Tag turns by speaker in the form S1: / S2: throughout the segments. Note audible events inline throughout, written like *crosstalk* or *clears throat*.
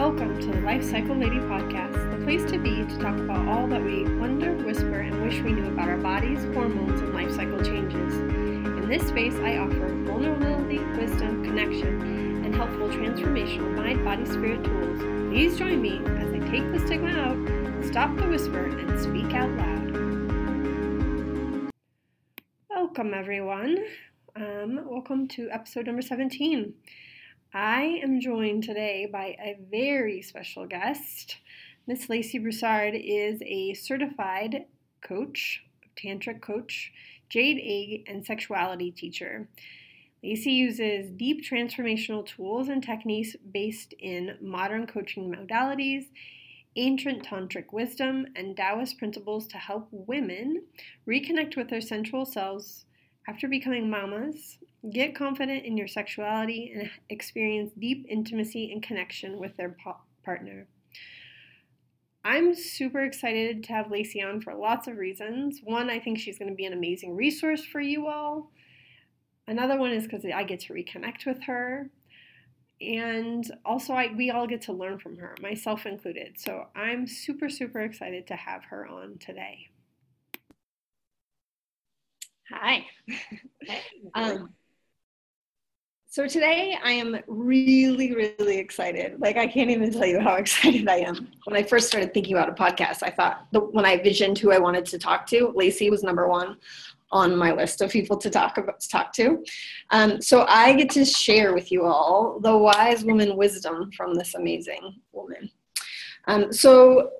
S1: Welcome to the Life Cycle Lady podcast, the place to be to talk about all that we wonder, whisper, and wish we knew about our bodies, hormones, and life cycle changes. In this space, I offer vulnerability, wisdom, connection, and helpful transformational mind, body, spirit tools. Please join me as I take the stigma out, stop the whisper, and speak out loud. Welcome, everyone. Um, welcome to episode number 17. I am joined today by a very special guest. Miss Lacey Broussard is a certified coach, tantric coach, jade egg, and sexuality teacher. Lacey uses deep transformational tools and techniques based in modern coaching modalities, ancient tantric wisdom, and Taoist principles to help women reconnect with their sensual selves after becoming mamas Get confident in your sexuality and experience deep intimacy and connection with their partner. I'm super excited to have Lacey on for lots of reasons. One, I think she's going to be an amazing resource for you all. Another one is because I get to reconnect with her. And also, I, we all get to learn from her, myself included. So I'm super, super excited to have her on today.
S2: Hi. um, so today I am really, really excited. Like I can't even tell you how *laughs* excited I am. When I first started thinking about a podcast, I thought the, when I visioned who I wanted to talk to, Lacey was number one on my list of people to talk about to talk to. Um, so I get to share with you all the wise woman wisdom from this amazing woman. Um, so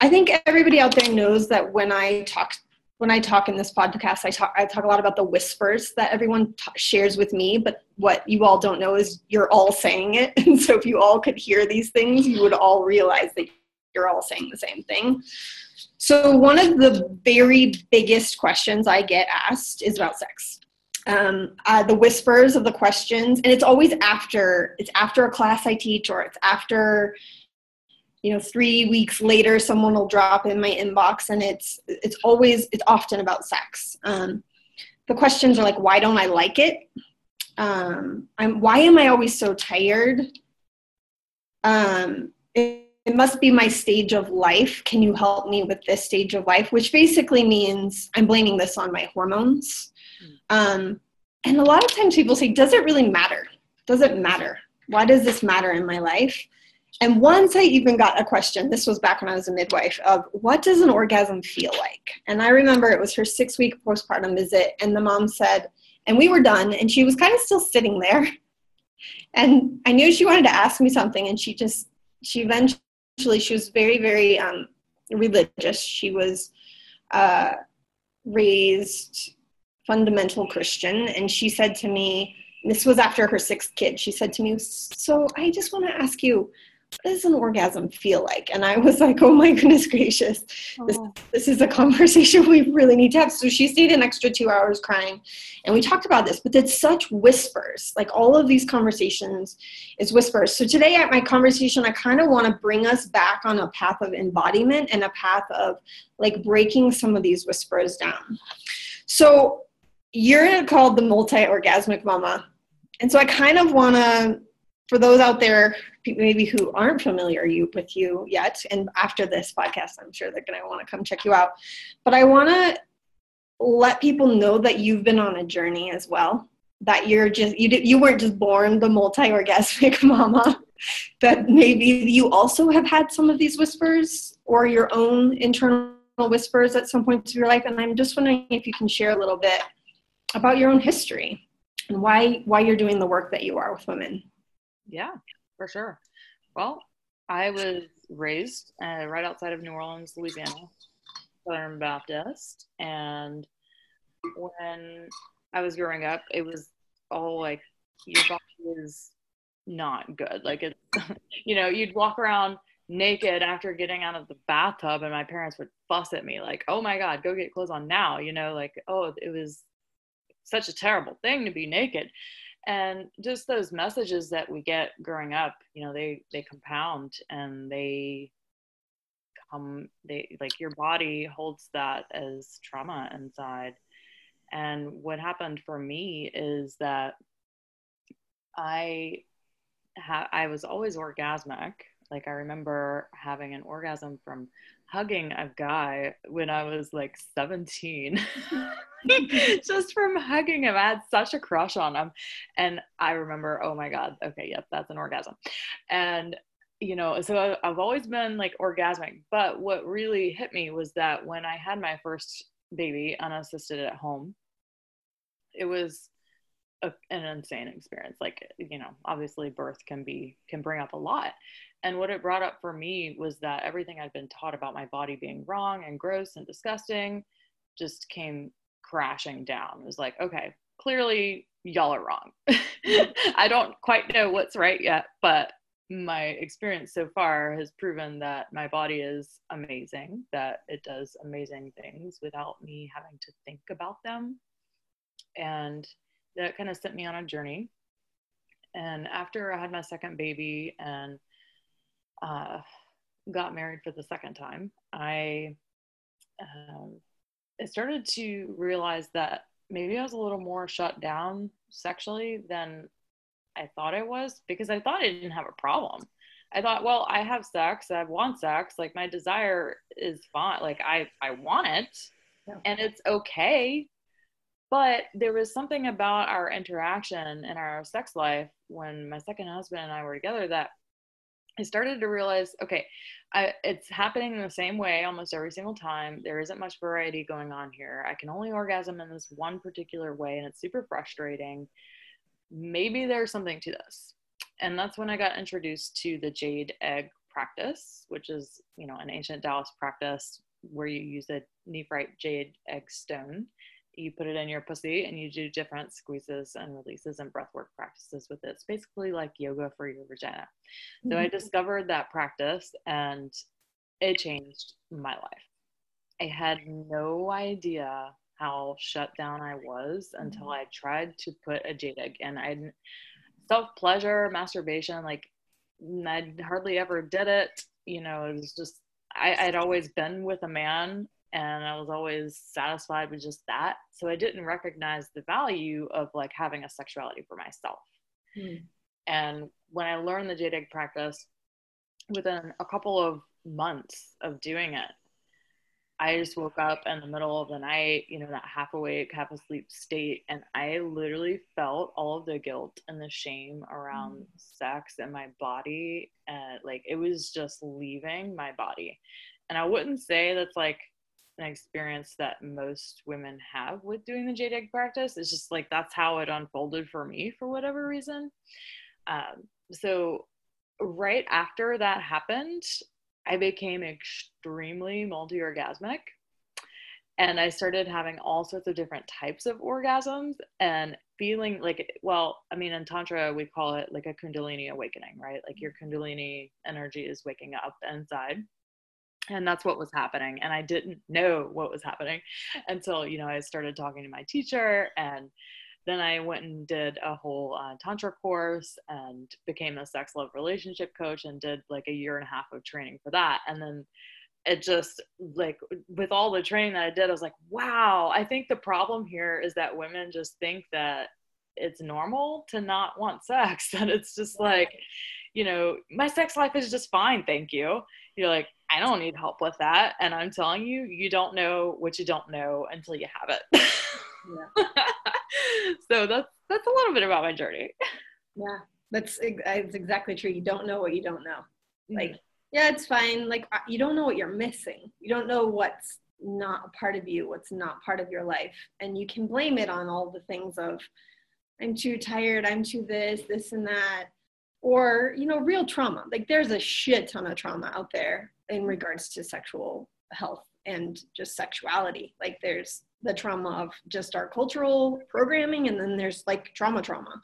S2: I think everybody out there knows that when I talk when I talk in this podcast, I talk I talk a lot about the whispers that everyone t- shares with me, but what you all don't know is you're all saying it. *laughs* And so if you all could hear these things, you would all realize that you're all saying the same thing. So one of the very biggest questions I get asked is about sex. Um, uh, the whispers of the questions, and it's always after it's after a class I teach, or it's after you know three weeks later someone will drop in my inbox and it's it's always it's often about sex. Um, the questions are like why don't i like it? Um, I'm, why am i always so tired? Um, it, it must be my stage of life. Can you help me with this stage of life? Which basically means i'm blaming this on my hormones. Um, and a lot of times people say does it really matter? Does it matter? Why does this matter in my life and once I even got a question, this was back when I was a midwife, of what does an orgasm feel like? And I remember it was her six week postpartum visit, and the mom said, and we were done, and she was kind of still sitting there. *laughs* And I knew she wanted to ask me something, and she just, she eventually, she was very, very um, religious. She was uh, raised fundamental Christian, and she said to me, this was after her sixth kid, she said to me, So I just want to ask you, what does an orgasm feel like? And I was like, oh my goodness gracious, this, oh. this is a *laughs* conversation we really need to have. So she stayed an extra two hours crying and we talked about this, but it's such whispers. Like all of these conversations is whispers. So today at my conversation, I kind of want to bring us back on a path of embodiment and a path of like breaking some of these whispers down. So you're called the multi-orgasmic mama. And so I kind of want to for those out there maybe who aren't familiar you, with you yet and after this podcast i'm sure they're going to want to come check you out. But i want to let people know that you've been on a journey as well that you're just you did, you weren't just born the multi-orgasmic *laughs* mama that maybe you also have had some of these whispers or your own internal whispers at some point of your life and i'm just wondering if you can share a little bit about your own history and why why you're doing the work that you are with women
S3: yeah, for sure. Well, I was raised uh, right outside of New Orleans, Louisiana, Southern Baptist, and when I was growing up, it was all like your body is not good. Like it's, *laughs* you know, you'd walk around naked after getting out of the bathtub, and my parents would fuss at me like, "Oh my God, go get clothes on now!" You know, like, oh, it was such a terrible thing to be naked and just those messages that we get growing up you know they they compound and they come they like your body holds that as trauma inside and what happened for me is that i ha- I was always orgasmic. Like I remember having an orgasm from hugging a guy when I was like 17. *laughs* *laughs* Just from hugging him, I had such a crush on him. And I remember, oh my God, okay, yep, that's an orgasm. And you know, so I've always been like orgasmic. But what really hit me was that when I had my first baby unassisted at home, it was a, an insane experience. Like, you know, obviously birth can be, can bring up a lot. And what it brought up for me was that everything I'd been taught about my body being wrong and gross and disgusting just came crashing down. It was like, okay, clearly y'all are wrong. *laughs* I don't quite know what's right yet, but my experience so far has proven that my body is amazing, that it does amazing things without me having to think about them. And that kind of sent me on a journey. And after I had my second baby and uh, got married for the second time, I, um, I started to realize that maybe I was a little more shut down sexually than I thought I was because I thought I didn't have a problem. I thought, well, I have sex, I want sex, like my desire is fine, like I I want it, yeah. and it's okay. But there was something about our interaction and our sex life when my second husband and I were together that I started to realize, okay, I, it's happening in the same way almost every single time. There isn't much variety going on here. I can only orgasm in this one particular way, and it's super frustrating maybe there's something to this. And that's when I got introduced to the jade egg practice, which is, you know, an ancient Taoist practice where you use a nephrite jade egg stone. You put it in your pussy and you do different squeezes and releases and breathwork practices with it. It's basically like yoga for your vagina. Mm-hmm. So I mm-hmm. discovered that practice and it changed my life. I had no idea how shut down I was until mm-hmm. I tried to put a egg in. I self pleasure, masturbation, like I hardly ever did it. You know, it was just I, I'd always been with a man and I was always satisfied with just that. So I didn't recognize the value of like having a sexuality for myself. Mm. And when I learned the jade egg practice, within a couple of months of doing it, I just woke up in the middle of the night, you know, that half awake, half asleep state. And I literally felt all of the guilt and the shame around mm. sex and my body. And like it was just leaving my body. And I wouldn't say that's like an experience that most women have with doing the jade egg practice. It's just like that's how it unfolded for me for whatever reason. Um, so, right after that happened, I became extremely multi orgasmic. And I started having all sorts of different types of orgasms and feeling like, well, I mean, in Tantra, we call it like a Kundalini awakening, right? Like your Kundalini energy is waking up inside. And that's what was happening. And I didn't know what was happening until, you know, I started talking to my teacher and then I went and did a whole uh, tantra course and became a sex love relationship coach and did like a year and a half of training for that. And then it just like with all the training that I did, I was like, wow, I think the problem here is that women just think that it's normal to not want sex. *laughs* That it's just like, you know, my sex life is just fine, thank you. You're like, I don't need help with that. And I'm telling you, you don't know what you don't know until you have it. Yeah. *laughs* so that's that's a little bit about my journey.
S2: Yeah, that's that's exactly true. You don't know what you don't know. Mm-hmm. Like, yeah, it's fine. Like, uh, you don't know what you're missing. You don't know what's not a part of you, what's not part of your life, and you can blame it on all the things of, I'm too tired. I'm too this, this, and that, or you know, real trauma. Like, there's a shit ton of trauma out there in regards to sexual health and just sexuality. Like, there's the trauma of just our cultural programming and then there's like trauma trauma.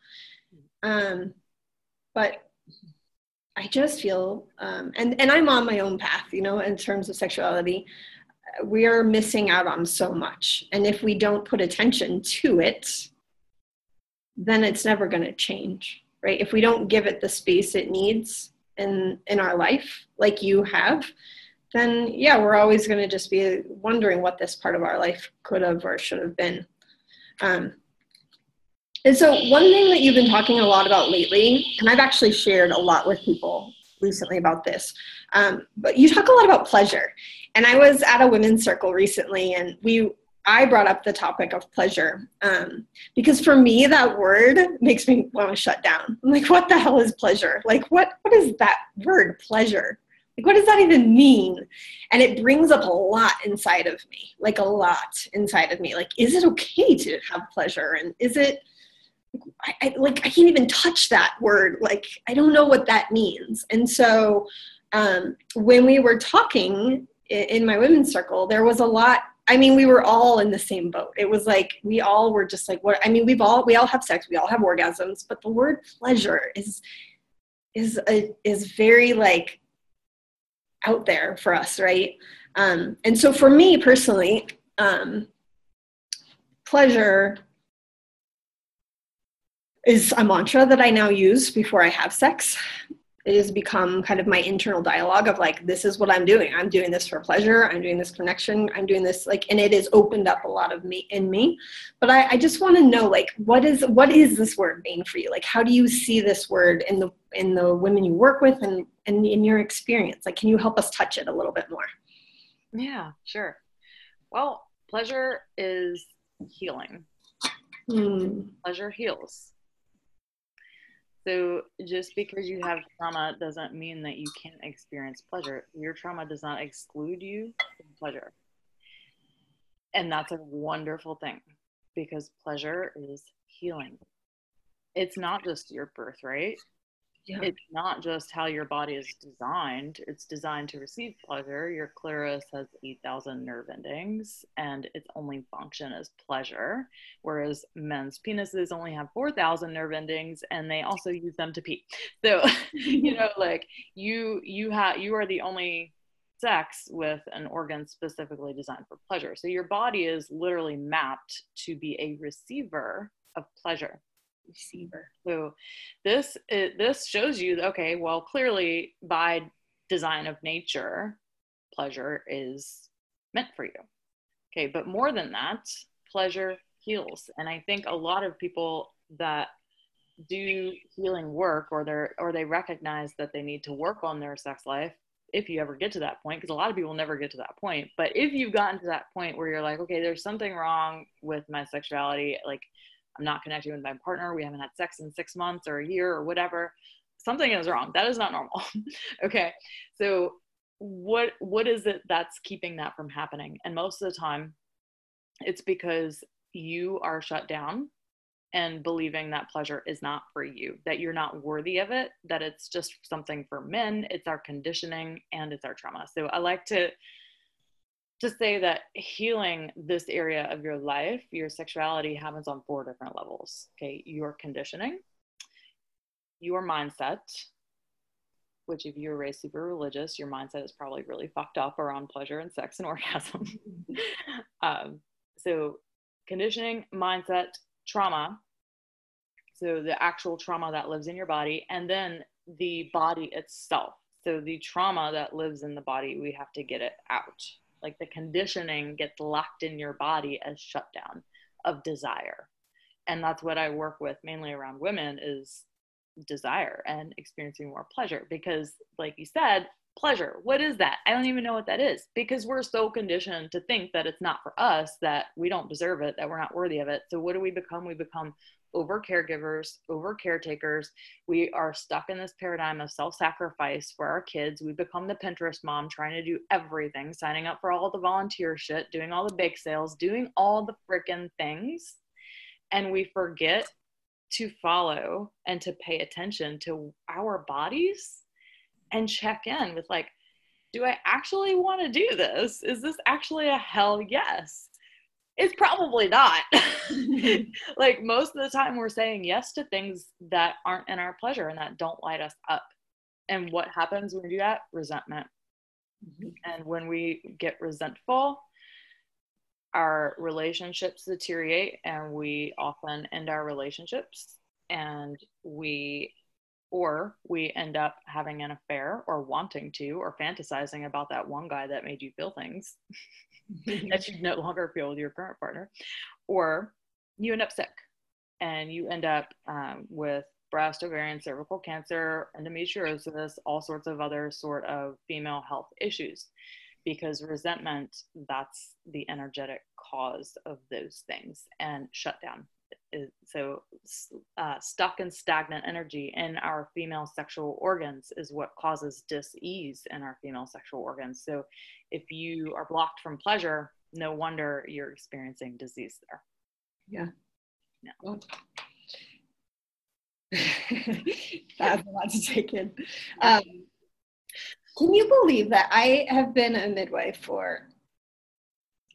S2: Um, but i just feel um, and and i'm on my own path you know in terms of sexuality. We are missing out on so much. And if we don't put attention to it then it's never going to change right if we don't give it the space it needs in in our life like you have then yeah, we're always going to just be wondering what this part of our life could have or should have been. Um, And so, one thing that you've been talking a lot about lately, and I've actually shared a lot with people recently about this, um, but you talk a lot about pleasure. And I was at a women's circle recently, and we I brought up the topic of pleasure um, because for me that word makes me want to shut down. I'm like, what the hell is pleasure? Like, what what is that word, pleasure? Like, what does that even mean? And it brings up a lot inside of me, like a lot inside of me. Like, is it okay to have pleasure? And is it I, I, like I can't even touch that word. Like I don't know what that means. And so um, when we were talking in, in my women's circle, there was a lot. I mean, we were all in the same boat. It was like we all were just like, what? I mean, we've all we all have sex, we all have orgasms, but the word pleasure is is a, is very like out there for us, right? Um, and so for me personally, um, pleasure is a mantra that I now use before I have sex. It has become kind of my internal dialogue of like, this is what I'm doing. I'm doing this for pleasure. I'm doing this connection. I'm doing this like, and it has opened up a lot of me in me. But I, I just want to know, like, what is what is this word mean for you? Like, how do you see this word in the in the women you work with and and in your experience? Like, can you help us touch it a little bit more?
S3: Yeah, sure. Well, pleasure is healing.
S2: Hmm.
S3: Pleasure heals so just because you have trauma doesn't mean that you can't experience pleasure. Your trauma does not exclude you from pleasure. And that's a wonderful thing because pleasure is healing. It's not just your birthright yeah. it's not just how your body is designed it's designed to receive pleasure. Your clitoris has 8000 nerve endings and its only function is pleasure whereas men's penises only have 4000 nerve endings and they also use them to pee. So *laughs* you know like you you have you are the only sex with an organ specifically designed for pleasure. So your body is literally mapped to be a receiver of pleasure
S2: receiver.
S3: This it, this shows you okay, well clearly by design of nature, pleasure is meant for you. Okay, but more than that, pleasure heals. And I think a lot of people that do healing work or they're or they recognize that they need to work on their sex life if you ever get to that point because a lot of people never get to that point but if you've gotten to that point where you're like okay there's something wrong with my sexuality like I'm not connecting with my partner. We haven't had sex in six months or a year or whatever. Something is wrong. That is not normal. *laughs* okay. So what what is it that's keeping that from happening? And most of the time it's because you are shut down and believing that pleasure is not for you, that you're not worthy of it, that it's just something for men, it's our conditioning and it's our trauma. So I like to to say that healing this area of your life, your sexuality happens on four different levels. Okay, your conditioning, your mindset, which if you're raised super religious, your mindset is probably really fucked up around pleasure and sex and *laughs* orgasm. *laughs* um, so, conditioning, mindset, trauma. So, the actual trauma that lives in your body, and then the body itself. So, the trauma that lives in the body, we have to get it out like the conditioning gets locked in your body as shutdown of desire. And that's what i work with mainly around women is desire and experiencing more pleasure because like you said pleasure what is that? I don't even know what that is because we're so conditioned to think that it's not for us that we don't deserve it that we're not worthy of it. So what do we become? We become over caregivers, over caretakers. We are stuck in this paradigm of self sacrifice for our kids. We become the Pinterest mom trying to do everything, signing up for all the volunteer shit, doing all the bake sales, doing all the freaking things. And we forget to follow and to pay attention to our bodies and check in with like, do I actually want to do this? Is this actually a hell yes? It's probably not. *laughs* *laughs* like most of the time, we're saying yes to things that aren't in our pleasure and that don't light us up. And what happens when we do that? Resentment. Mm-hmm. And when we get resentful, our relationships deteriorate and we often end our relationships and we or we end up having an affair or wanting to or fantasizing about that one guy that made you feel things *laughs* *laughs* that you no longer feel with your current partner, or you end up sick. and you end up um, with breast, ovarian, cervical cancer, endometriosis, all sorts of other sort of female health issues. Because resentment, that's the energetic cause of those things, and shutdown. So, uh, stuck and stagnant energy in our female sexual organs is what causes dis-ease in our female sexual organs. So, if you are blocked from pleasure, no wonder you're experiencing disease there.
S2: Yeah. Yeah. *laughs* That's a lot to take in. Um, can you believe that I have been a midwife for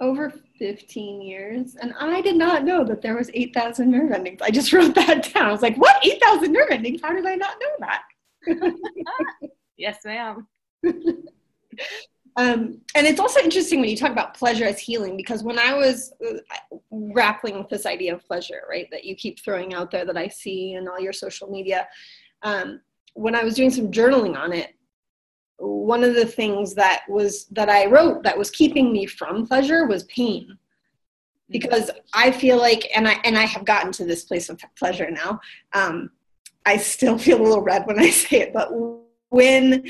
S2: over 15 years and I did not know that there was 8,000 nerve endings. I just *laughs* wrote that down. I was like, what? 8,000 nerve endings? How did I not know that? *laughs*
S3: yes, ma'am. *laughs*
S2: Um, and it's also interesting when you talk about pleasure as healing because when I was uh, grappling with this idea of pleasure, right, that you keep throwing out there that I see in all your social media, um, when I was doing some journaling on it, one of the things that was that I wrote that was keeping me from pleasure was pain because I feel like and I and I have gotten to this place of pleasure now. Um, I still *laughs* feel a little red when I say it, but when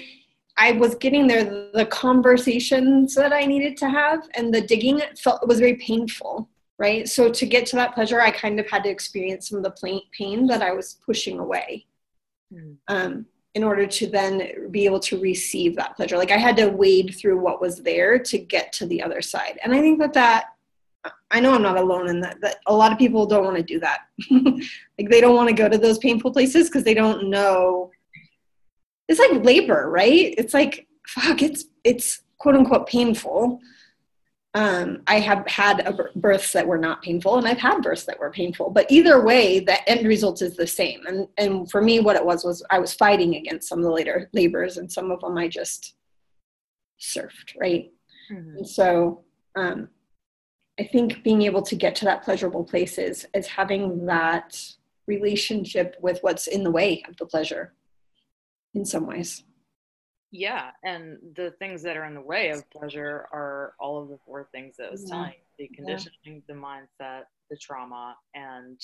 S2: I was getting there, the conversations that I needed to have and the digging felt was very painful, right? So to get to that pleasure, I kind of had to experience some of the pain that I was pushing away, mm. um, in order to then be able to receive that pleasure. Like I had to wade through what was there to get to the other side, and I think that that I know I'm not alone in that. That a lot of people don't want to do that. *laughs* like they don't want to go to those painful places because they don't know it's like labor, right? It's like fuck, it's it's quote unquote painful. Um, I have had births that were not painful, and I've had births that were painful. But either way, the end result is the same. And and for me, what it was was I was fighting against some of the later labors, and some of them I just surfed, right? Mm-hmm. And so um, I think being able to get to that pleasurable place is, is having that relationship with what's in the way of the pleasure in some ways.
S3: Yeah, and the things that are in the way of pleasure are all of the four things that I was mm-hmm. yeah. telling the conditioning, yeah. the mindset, the trauma, and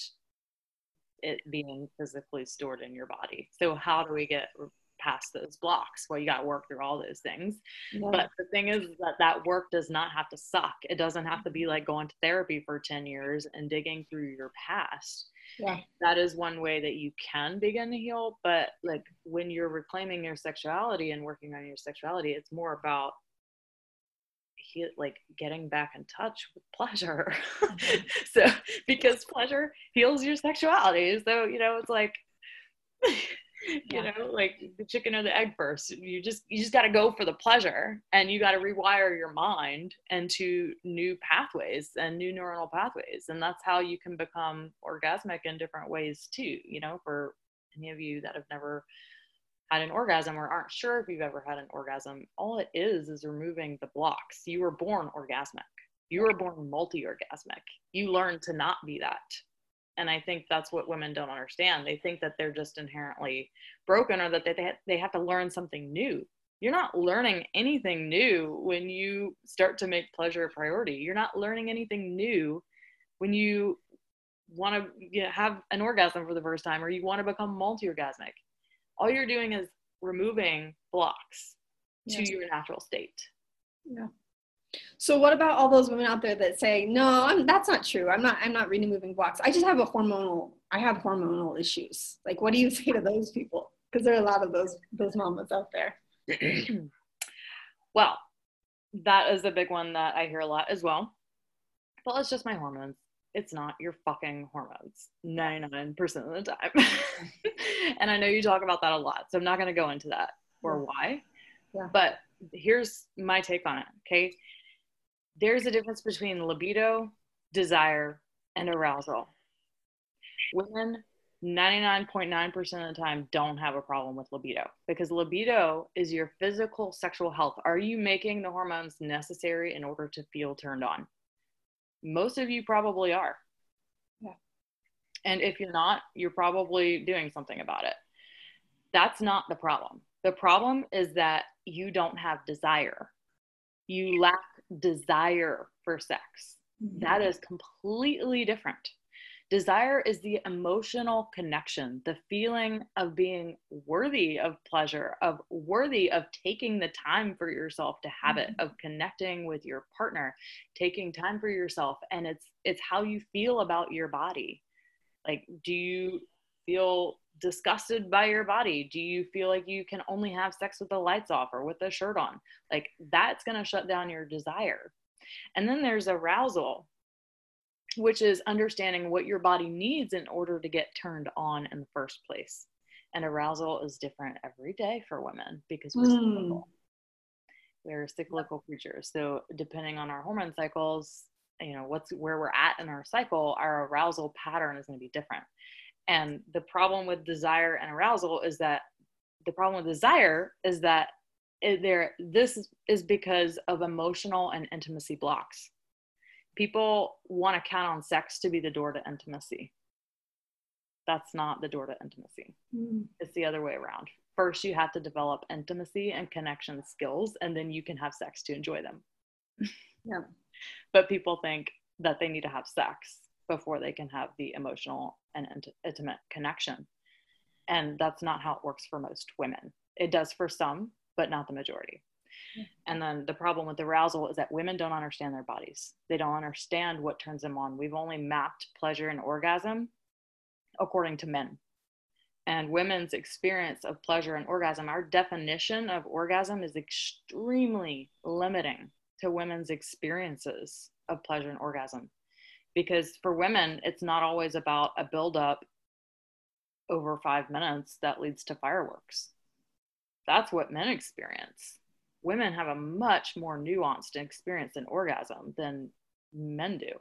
S3: it being physically stored in your body. So, how do we get past those blocks? Well, you got to work through all those things. Yeah. But the thing is that that work does not have to suck. It doesn't have to be mm-hmm. like going to therapy for 10 years and digging through your past
S2: yeah.
S3: that is one way that you can begin to heal but like when you're reclaiming your sexuality and working on your sexuality it's more about he, like getting back in touch with pleasure mm-hmm. *laughs* so because pleasure heals your sexuality so you know it's like *laughs* *laughs* you know like the chicken or the egg first. You just you just got to go for the pleasure and you got to rewire your mind into new pathways and new neuronal pathways and that's how you can become orgasmic in different ways too you know for any of you that have never had an orgasm or aren't sure if you've ever had an orgasm all it is is removing the blocks. You were born orgasmic. You were born multi-orgasmic. You learn to not be that and i think that's what women don't understand. They think that they're just inherently broken or that they, they have to learn something new. You're not learning anything new when you start to make pleasure a priority. You're not learning anything new when you want to you know, have an orgasm for the first time or you want to become multi-orgasmic. All you're doing is removing blocks yes. to your natural state.
S2: Yeah so what about all those women out there that say, no, I'm, that's not true. I'm not, I'm not removing blocks. I just have a hormonal, I have hormonal issues. Like, what do you *laughs* say to those people? Because there are a lot of those, those mamas out there. *clears throat*
S3: well, that is a big one that I hear a lot as well. Well, it's just my hormones. It's not your fucking hormones 99% of the time. *laughs* and I know you talk about that a lot. So I'm not going to go into that or why. Yeah. But here's my take on it. Okay there's a difference between libido, desire, and arousal. Women 99.9% of the time don't have a problem with libido because libido is your physical sexual health. Are you making the hormones necessary in order to feel turned on? Most of you probably are. Yeah. And if you're not, you're probably doing something about it. That's not the problem. The problem is that you don't have desire. You lack desire for sex. Mm-hmm. That is completely different. Desire is the emotional connection, the feeling of being worthy of pleasure, of worthy of taking the time for yourself to have it,
S2: Mm-hmm.
S3: of connecting with your partner, taking time for yourself. And it's it's how you feel about your body. Like, do you feel disgusted by your body? Do you feel like you can only have sex with the lights off or with the shirt on? Like, that's going to shut down your desire. And then there's arousal, which is understanding what your body needs in order to get turned on in the first place. And arousal is different every day for women because we're
S2: Mm.
S3: cyclical. We're cyclical creatures. So depending on our hormone cycles, you know, what's where we're at in our cycle, our arousal pattern is going to be different. And the problem with desire and arousal is that the problem with desire is that there this is- is because of emotional and intimacy blocks people want to count on sex to be the door to intimacy. That's not the door to intimacy.
S2: Mm.
S3: It's the other way around. First, you have to develop intimacy and connection skills, and then you can have sex to enjoy them. *laughs*
S2: Yeah.
S3: But people think that they need to have sex before they can have the emotional and int- intimate connection. And that's not how it works for most women. It does for some, but not the majority. And then the problem with arousal is that women don't understand their bodies. They don't understand what turns them on. We've only mapped pleasure and orgasm according to men. And women's experience of pleasure and orgasm, our definition of orgasm is extremely limiting to women's experiences of pleasure and orgasm. Because for women, it's not always about a buildup over five minutes that leads to fireworks. That's what men experience women have a much more nuanced experience in orgasm than men do.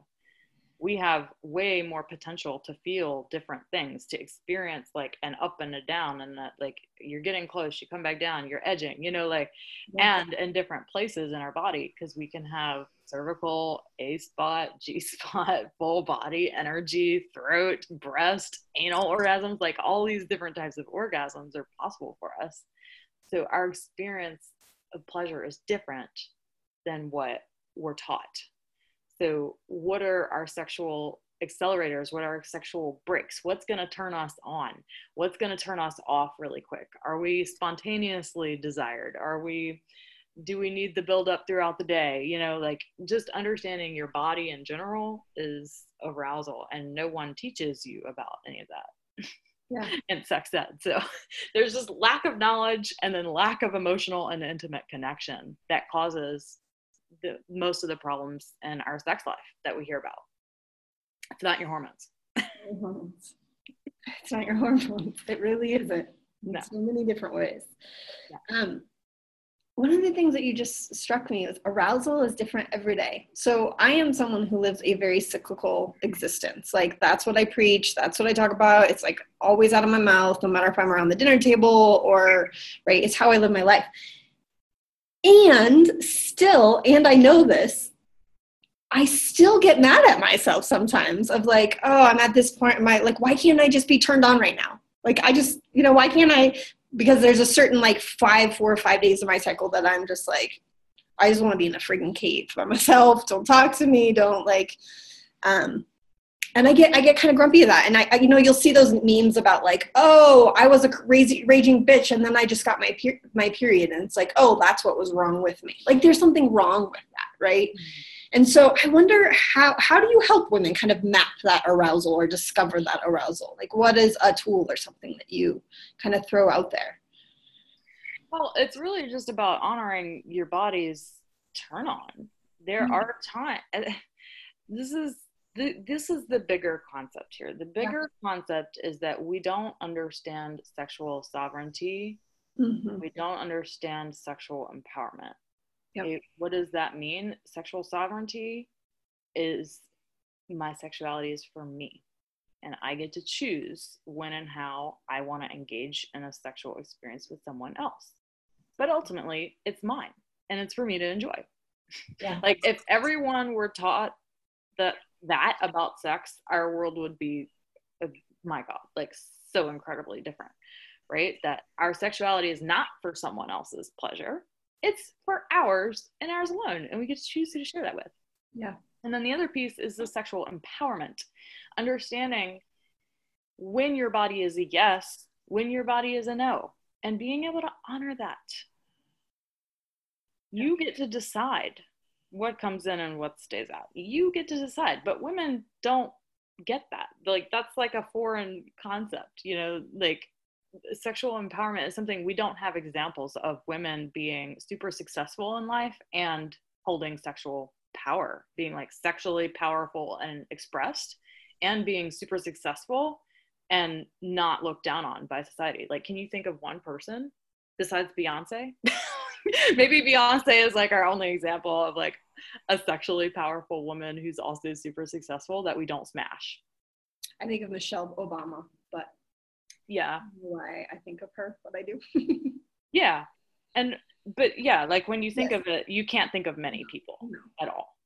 S3: We have way more potential to feel different things, to experience like an up and a down, and that like you're getting close, you come back down, you're edging, you know, like,
S2: Yeah.
S3: and in different places in our body, because we can have cervical, A spot, G *laughs* spot, full body energy, throat, breast, anal orgasms, like all these different types of orgasms are possible for us. So our experience of pleasure is different than what we're taught. So, what are our sexual accelerators? What are our sexual brakes? What's going to turn us on? What's going to turn us off really quick? Are we spontaneously desired? Are we, do we need the build up throughout the day? You know, like just understanding your body in general is arousal, and no one teaches you about any of that
S2: Yeah. *laughs*
S3: in sex ed. So *laughs* there's just lack of knowledge and then lack of emotional and intimate connection that causes the most of the problems in our sex life that we hear about. It's not your hormones.
S2: It's not your hormones. It really isn't.
S3: No.
S2: so many different ways.
S3: Yeah.
S2: Um, one of the things that you just struck me is arousal is different every day. So I am someone who lives a very cyclical existence. Like that's what I preach. That's what I talk about. It's like always out of my mouth, no matter if I'm around the dinner table or right. It's how I live my life. And still, and I know this, I still get mad at myself sometimes of like, oh, I'm at this point in my like, why can't I just be turned on right now? Like I just, you know, why can't I because there's a certain like five, four or five days of my cycle that I'm just like, I just want to be in a freaking cave by *laughs* myself. Don't talk to me. Don't like, um, and I get I get kind of grumpy at that. And I, I you know you'll see those memes about like oh I was a crazy raging bitch and then I just got my per- my period and it's like oh that's what was wrong with me. Like there's something wrong with that, right? And so I wonder how how do you help women kind of map that arousal or discover that arousal? Like what is a tool or something that you kind of throw out there?
S3: Well, it's really just about honoring your body's turn on. There
S2: Mhm.
S3: are times. This is the, this is the bigger concept here. The bigger concept is that we don't understand sexual sovereignty
S2: Mm-hmm.
S3: we don't understand sexual empowerment.
S2: Yep.
S3: What does that mean? Sexual sovereignty is my sexuality is for me, and I get to choose when and how I want to engage in a sexual experience with someone else. But ultimately, it's mine, and it's for me to enjoy.
S2: Yeah. *laughs*
S3: Like if everyone were taught that that about sex, our world would be, uh, my God, like so incredibly different right? That our sexuality is not for someone else's pleasure, it's for ours and ours alone. And we get to choose who to share that with.
S2: Yeah.
S3: And then the other piece is the sexual empowerment, understanding when your body is a yes, when your body is a no, and being able to honor that. You get to decide what comes in and what stays out. You get to decide, but women don't get that. Like that's like a foreign concept, you know, like sexual empowerment is something we don't have examples of women being super successful in life and holding sexual power, being like sexually powerful and expressed and being super successful and not looked down on by society. Like, can you think of one person besides Beyonce? *laughs* *laughs* Maybe Beyonce is like our only example of like a sexually powerful woman who's also super successful that we don't smash.
S2: I think of Michelle Obama, but
S3: yeah,
S2: why I think of her, what I do. *laughs*
S3: yeah, and but yeah, like when you think yes. of it, you can't think of many people no. at all,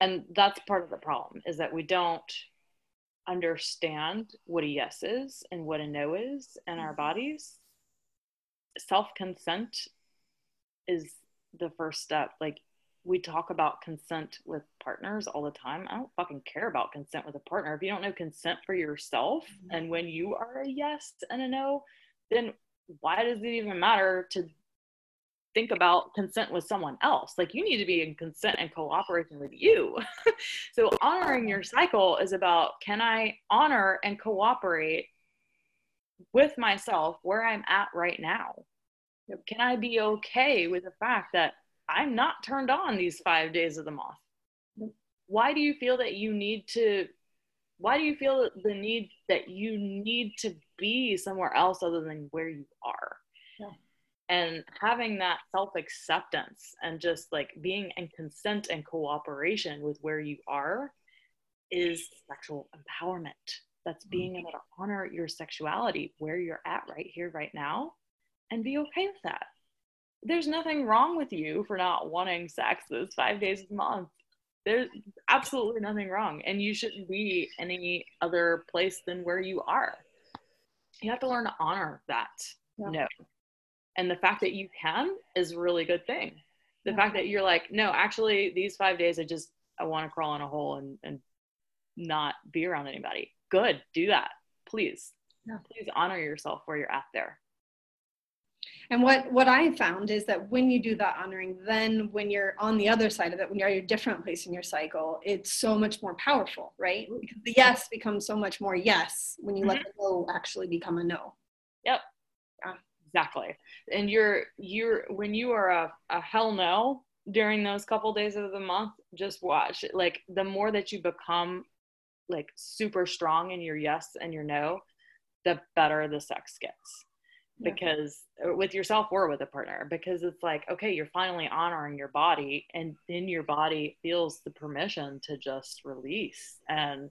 S3: and that's part of the problem is that we don't understand what a yes is and what a no is in our mm-hmm. bodies. Self consent is the first step. Like we talk about consent with partners all the time. I don't fucking care about consent with a partner. If you don't know consent for yourself mm-hmm. and when you are a yes and a no, then why does it even matter to think about consent with someone else? Like you need to be in consent and cooperation with you. *laughs* so honoring your cycle is about can I honor and cooperate with myself where I'm at right now? Can I be okay with the fact that I'm not turned on these five days of the month? Why do you feel that you need to? Why do you feel the need that you need to be somewhere else other than where you are? Yeah. And having that self acceptance and just like being in consent and cooperation with where you are is sexual empowerment. That's mm-hmm. being able to honor your sexuality where you're at right here, right now, and be okay with that. There's nothing wrong with you for not wanting sex those five days a month. There's absolutely nothing wrong. And you shouldn't be any other place than where you are. You have to learn to honor that. Yeah. No. And the fact that you can is a really good thing. The yeah. fact that you're like, no, actually, these five days, I just, I want to crawl in a hole and, and not be around anybody. Good. Do that. Please. Yeah. Please honor yourself where you're at there.
S2: And what what I found is that when you do that honoring, then when you're on the other side of it, when you're at a different place in your cycle, it's so much more powerful, right? Because the yes becomes so much more yes when you mm-hmm. let the no actually become a no.
S3: Yep. Yeah. Exactly. And you're you're when you are a, a hell no during those couple days of the month, just watch. Like the more that you become like super strong in your yes and your no, the better the sex gets because uh, with yourself or with a partner because it's like okay you're finally honoring your body and then your body feels the permission to just release and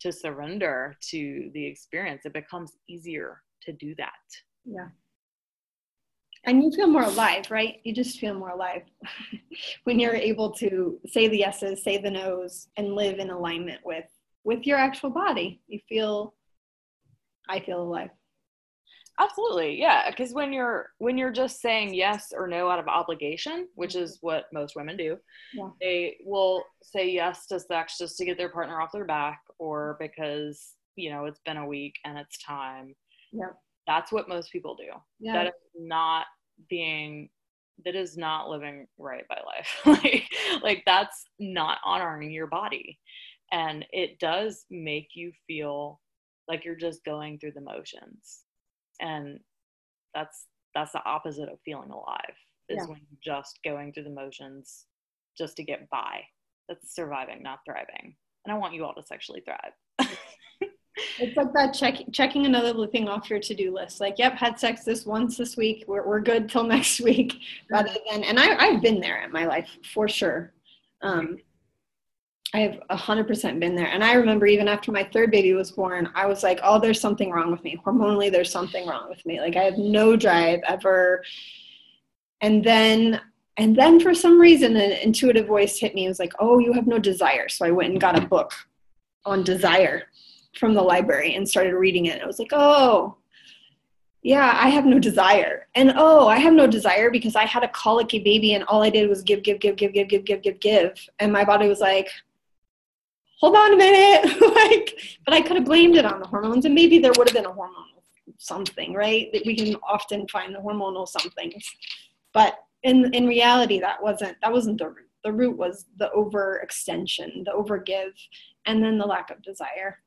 S3: to surrender to the experience. It becomes easier to do that.
S2: Yeah. And you feel more alive right? You just feel more alive *laughs* when you're able to say the yeses say the nos and live in alignment with with your actual body. You feel i feel alive
S3: Absolutely. Yeah, because when you're when you're just saying yes or no out of obligation, which mm-hmm. is what most women do, yeah. they will say yes to sex just to get their partner off their back or because, you know, it's been a week and it's time.
S2: Yeah.
S3: That's what most people do. Yeah. That is not being that is not living right by life. *laughs* like like that's not honoring your body. And it does make you feel like you're just going through the motions and that's that's the opposite of feeling alive is yeah. when you're just going through the motions just to get by. That's surviving not thriving. And i want you all to sexually thrive. *laughs*
S2: It's like that check, checking another thing off your to-do list. Like yep had sex this once this week. We're, we're good till *laughs* next week. Rather than and I, i've been there in my life for sure. Um, I have hundred percent been there. And I remember even after my third baby was born, I was like, oh, there's something wrong with me. Hormonally, there's something wrong with me. Like I have no drive ever. And then, and then for some reason, an intuitive voice hit me. It was like, oh, you have no desire. So I went and got a book on desire from the library and started reading it. I was like, oh, yeah, I have no desire. And oh, I have no desire because I had a colicky baby and all I did was give, give, give, give, give, give, give, give, give. And my body was like, hold on a minute. *laughs* like, but I could have blamed it on the hormones, and maybe there would have been a hormonal something, right? That we can often find the hormonal somethings. But in in reality that wasn't that wasn't the root. The root was the overextension, the overgive, and then the lack of desire.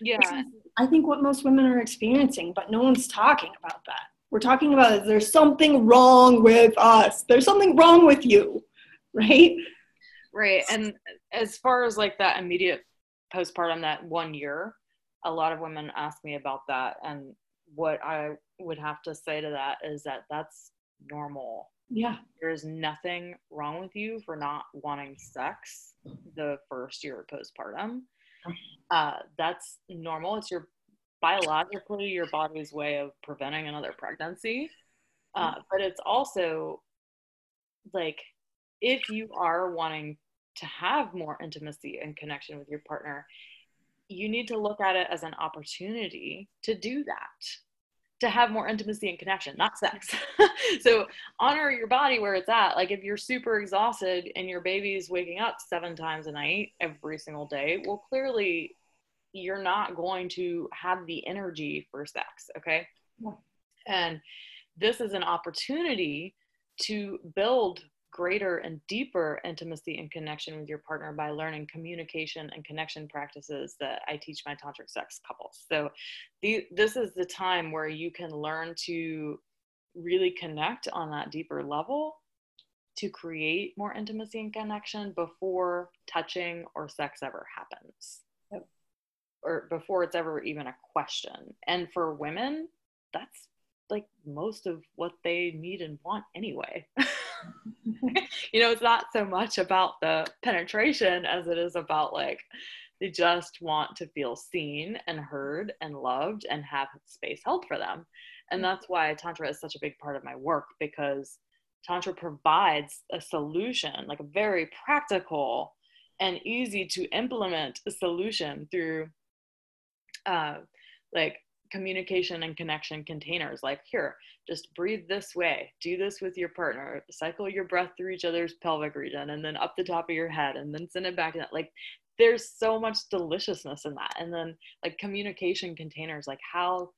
S3: Yeah.
S2: I think what most women are experiencing, but no one's talking about that. We're talking about is there's something wrong with us. There's something wrong with you, right?
S3: Right. And as far as like that immediate postpartum, that one year, a lot of women ask me about that. And what I would have to say to that is that that's normal.
S2: Yeah.
S3: There is nothing wrong with you for not wanting sex the first year of postpartum. Uh, that's normal. It's your biologically your body's way of preventing another pregnancy. Uh, but it's also like if you are wanting to have more intimacy and connection with your partner, you need to look at it as an opportunity to do that to have more intimacy and connection, not sex. *laughs* so honor your body where it's at. Like if you're super exhausted and your baby's waking up seven times a night every single day, well, clearly you're not going to have the energy for sex. Okay. Yeah. And this is an opportunity to build greater and deeper intimacy and connection with your partner by learning communication and connection practices that I teach my tantric sex couples. So the, this is the time where you can learn to really connect on that deeper level to create more intimacy and connection before touching or sex ever happens. Yep. Or before it's ever even a question. And for women, that's like most of what they need and want anyway. *laughs* *laughs* you know, it's not so much about the penetration as it is about like they just want to feel seen and heard and loved and have space held for them. And that's why Tantra is such a big part of my work because Tantra provides a solution, like a very practical and easy to implement solution through uh, like communication and connection containers like here just breathe this way. Do this with your partner. Cycle your breath through each other's pelvic region and then up the top of your head and then send it back in. Like there's so much deliciousness in that. And then like communication containers like how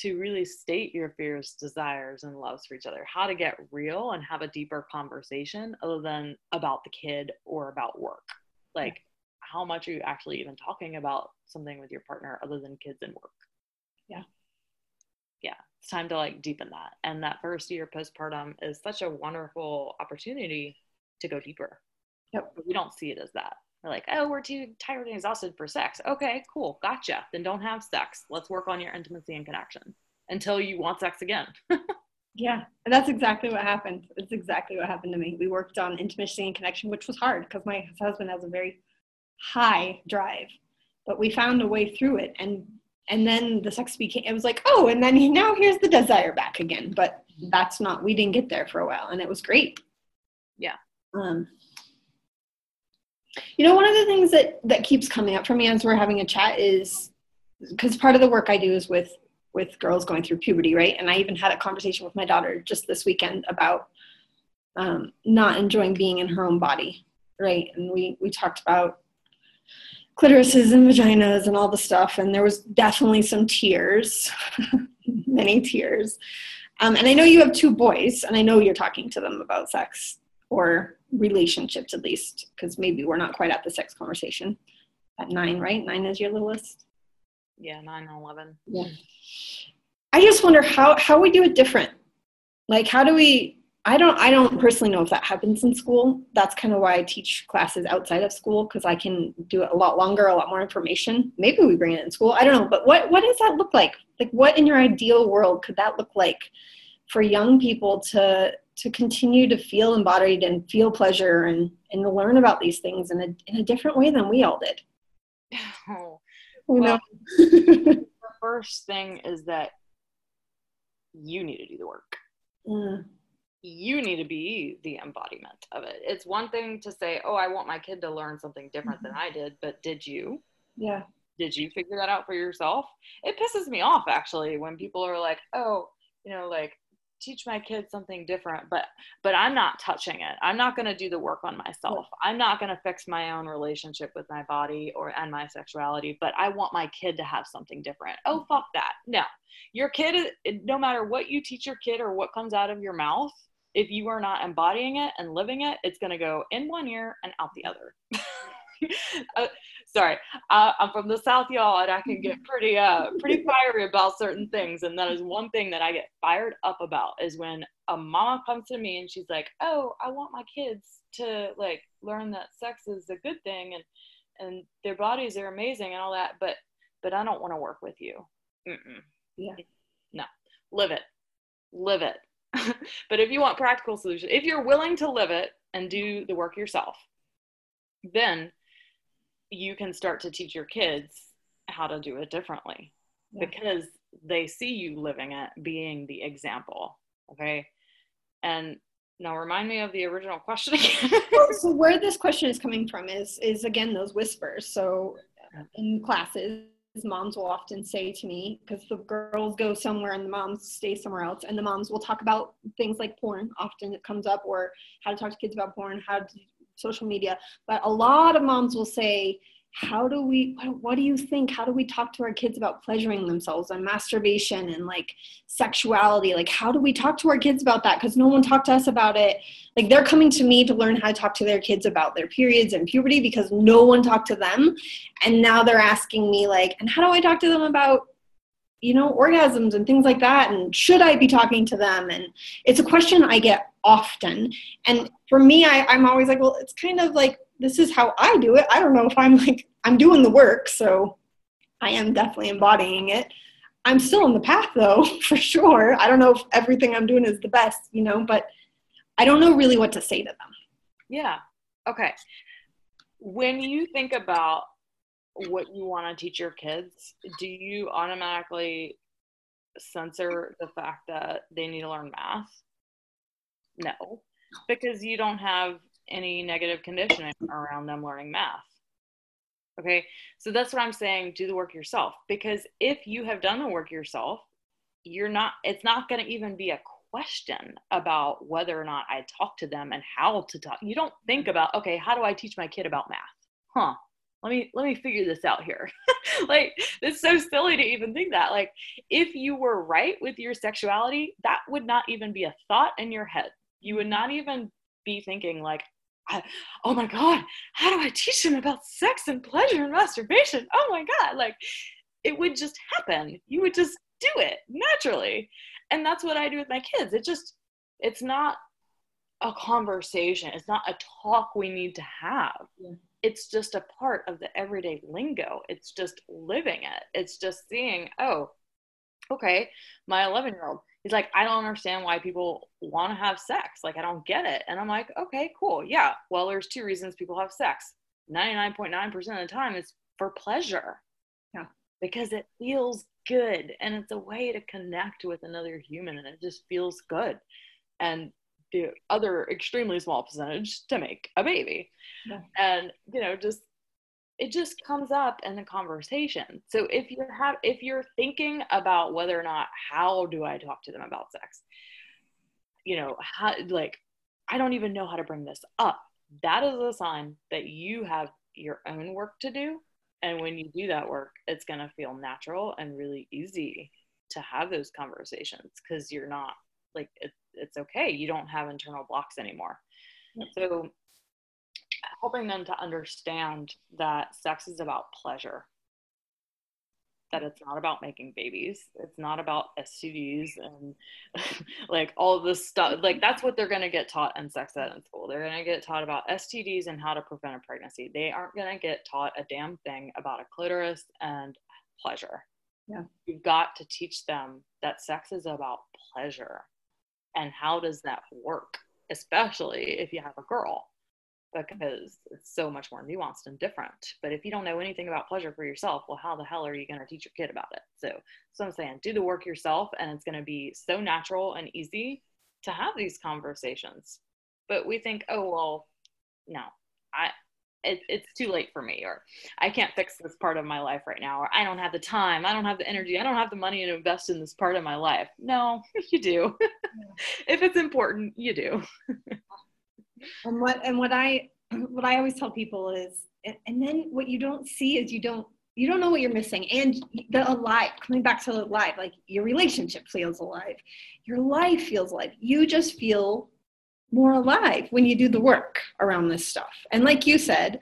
S3: to really state your fears desires and loves for each other how to get real and have a deeper conversation other than about the kid or about work. Like how much are you actually even talking about something with your partner other than kids and work
S2: yeah.
S3: Yeah it's time to like deepen that. And that first year postpartum is such a wonderful opportunity to go deeper.
S2: Yep.
S3: But we don't see it as that. We're like oh we're too tired and exhausted for sex. Okay cool. Gotcha. Then don't have sex. Let's work on your intimacy and connection until you want sex again. *laughs*
S2: Yeah. That's exactly what happened. It's exactly what happened to me. We worked on intimacy and connection which was hard because my husband has a very high drive but we found a way through it and and then the sex became it was like oh and then he, now here's the desire back again. But that's not we didn't get there for a while and it was great.
S3: Yeah.
S2: Um you know one of the things that that keeps coming up for me as we're having a chat is because part of the work i do is with with girls going through puberty right? And i even had a conversation with my daughter just this weekend about um, not enjoying being in her own body right? And we we talked about clitorises and vaginas and all the stuff. And there was definitely some tears, *laughs* many tears. Um, and I know you have two boys, and I know you're talking to them about sex or relationships at least, because maybe we're not quite at the sex conversation at nine, right? Nine is your littlest.
S3: Yeah, nine and eleven.
S2: Yeah. I just wonder how how we do it different. Like, how do we I don't I don't personally know if that happens in school. That's kind of why I teach classes outside of school because I can do it a lot longer, a lot more information. Maybe we bring it in school. I don't know, but what what does that look like? Like what in your ideal world could that look like for young people to to continue to feel embodied and feel pleasure and and learn about these things in a in a different way than we all did? *laughs*
S3: Oh, *laughs* well, *laughs* the first thing is that you need to do the work. Mm you need to be the embodiment of it. It's one thing to say, "Oh, I want my kid to learn something different mm-hmm. than I did," but did you?
S2: Yeah.
S3: Did you figure that out for yourself? It pisses me off actually when people are like, "Oh, you know, like teach my kids something different but but i'm not touching it i'm not going to do the work on myself i'm not going to fix my own relationship with my body or and my sexuality but i want my kid to have something different oh fuck that no your kid no matter what you teach your kid or what comes out of your mouth if you are not embodying it and living it it's going to go in one ear and out the other *laughs* uh, sorry, uh, I'm from the South, y'all, and I can get *laughs* pretty, uh, pretty fiery about certain things. And that is one thing that I get fired up about is when a mama comes to me and she's like, "Oh, I want my kids to like learn that sex is a good thing and and their bodies are amazing and all that, but but I don't want to work with you." Mm-mm.
S2: Yeah.
S3: No, live it, live it. *laughs* but if you want practical solutions, if you're willing to live it and do the work yourself, then you can start to teach your kids how to do it differently yeah. because they see you living it, being the example. Okay. And now remind me of the original question *laughs* again.
S2: so where this question is coming from is is again those whispers. So in classes, moms will often say to me because the girls go somewhere and the moms stay somewhere else and the moms will talk about things like porn often it comes up or how to talk to kids about porn how to social media. But a lot of moms will say how do we what do you think? How do we talk to our kids about pleasuring themselves and masturbation and like sexuality? Like how do we talk to our kids about that? Because no one talked to us about it. Like they're coming to me to learn how to talk to their kids about their periods and puberty because no one talked to them. And now they're asking me like and how do i talk to them about you know orgasms and things like that? And should i be talking to them? And it's a question i get often. And for me I, i'm always like well it's kind of like this is how I do it. I don't know if I'm like, I'm doing the work, so I am definitely embodying it. I'm still on the path though, *laughs* for sure. I don't know if everything I'm doing is the best, you know, but I don't know really what to say to them.
S3: Yeah. Okay. When you think about what you want to teach your kids, do you automatically censor the fact that they need to learn math? No, because you don't have any negative conditioning around them learning math. Okay, so that's what I'm saying do the work yourself because if you have done the work yourself, you're not, it's not going to even be a question about whether or not I talk to them and how to talk. You don't think about, okay, how do I teach my kid about math? Huh. Let me let me figure this out here. *laughs* like it's so silly to even think that. Like if you were right with your sexuality, that would not even be a thought in your head. You would not even be thinking like I, oh my god how do i teach them about sex and pleasure and masturbation? Oh my god like it would just happen. You would just do it naturally. And that's what i do with my kids. It just it's not a conversation. It's not a talk we need to have. Yeah. it's just a part of the everyday lingo. It's just living it. It's just seeing oh okay my 11 year old he's like, I don't understand why people want to have sex. Like, I don't get it. And I'm like, okay, cool. Yeah. Well, there's two reasons people have sex 99.9% of the time is for pleasure.
S2: Yeah.
S3: Because it feels good and it's a way to connect with another human and it just feels good. And the other extremely small percentage to make a baby. Yeah. And, you know, just it just comes up in the conversation. So if you're have if you're thinking about whether or not how do I talk to them about sex, you know, how like I don't even know how to bring this up. That is a sign that you have your own work to do. And when you do that work, it's going to feel natural and really easy to have those conversations because you're not like it, it's okay. You don't have internal blocks anymore. So helping them to understand that sex is about pleasure that it's not about making babies it's not about stds and *laughs* like all this stuff like that's what they're going to get taught in sex ed in school. They're going to get taught about stds and how to prevent a pregnancy. They aren't going to get taught a damn thing about a clitoris and pleasure.
S2: Yeah.
S3: You've got to teach them that sex is about pleasure and how does that work especially if you have a girl because it's so much more nuanced and different. But if you don't know anything about pleasure for yourself, well, how the hell are you going to teach your kid about it? So, so I'm saying do the work yourself, and it's going to be so natural and easy to have these conversations. But we think, oh, well, no, I, it, it's too late for me or i can't fix this part of my life right now or i don't have the time i don't have the energy i don't have the money to invest in this part of my life no *laughs* you do *laughs* if it's important you do *laughs*
S2: and what and what i *clears throat* what i always tell people is and then what you don't see is you don't you don't know what you're missing and the alive coming back to the alive like your relationship feels alive your life feels alive you just feel more alive when you do the work around this stuff. And like you said,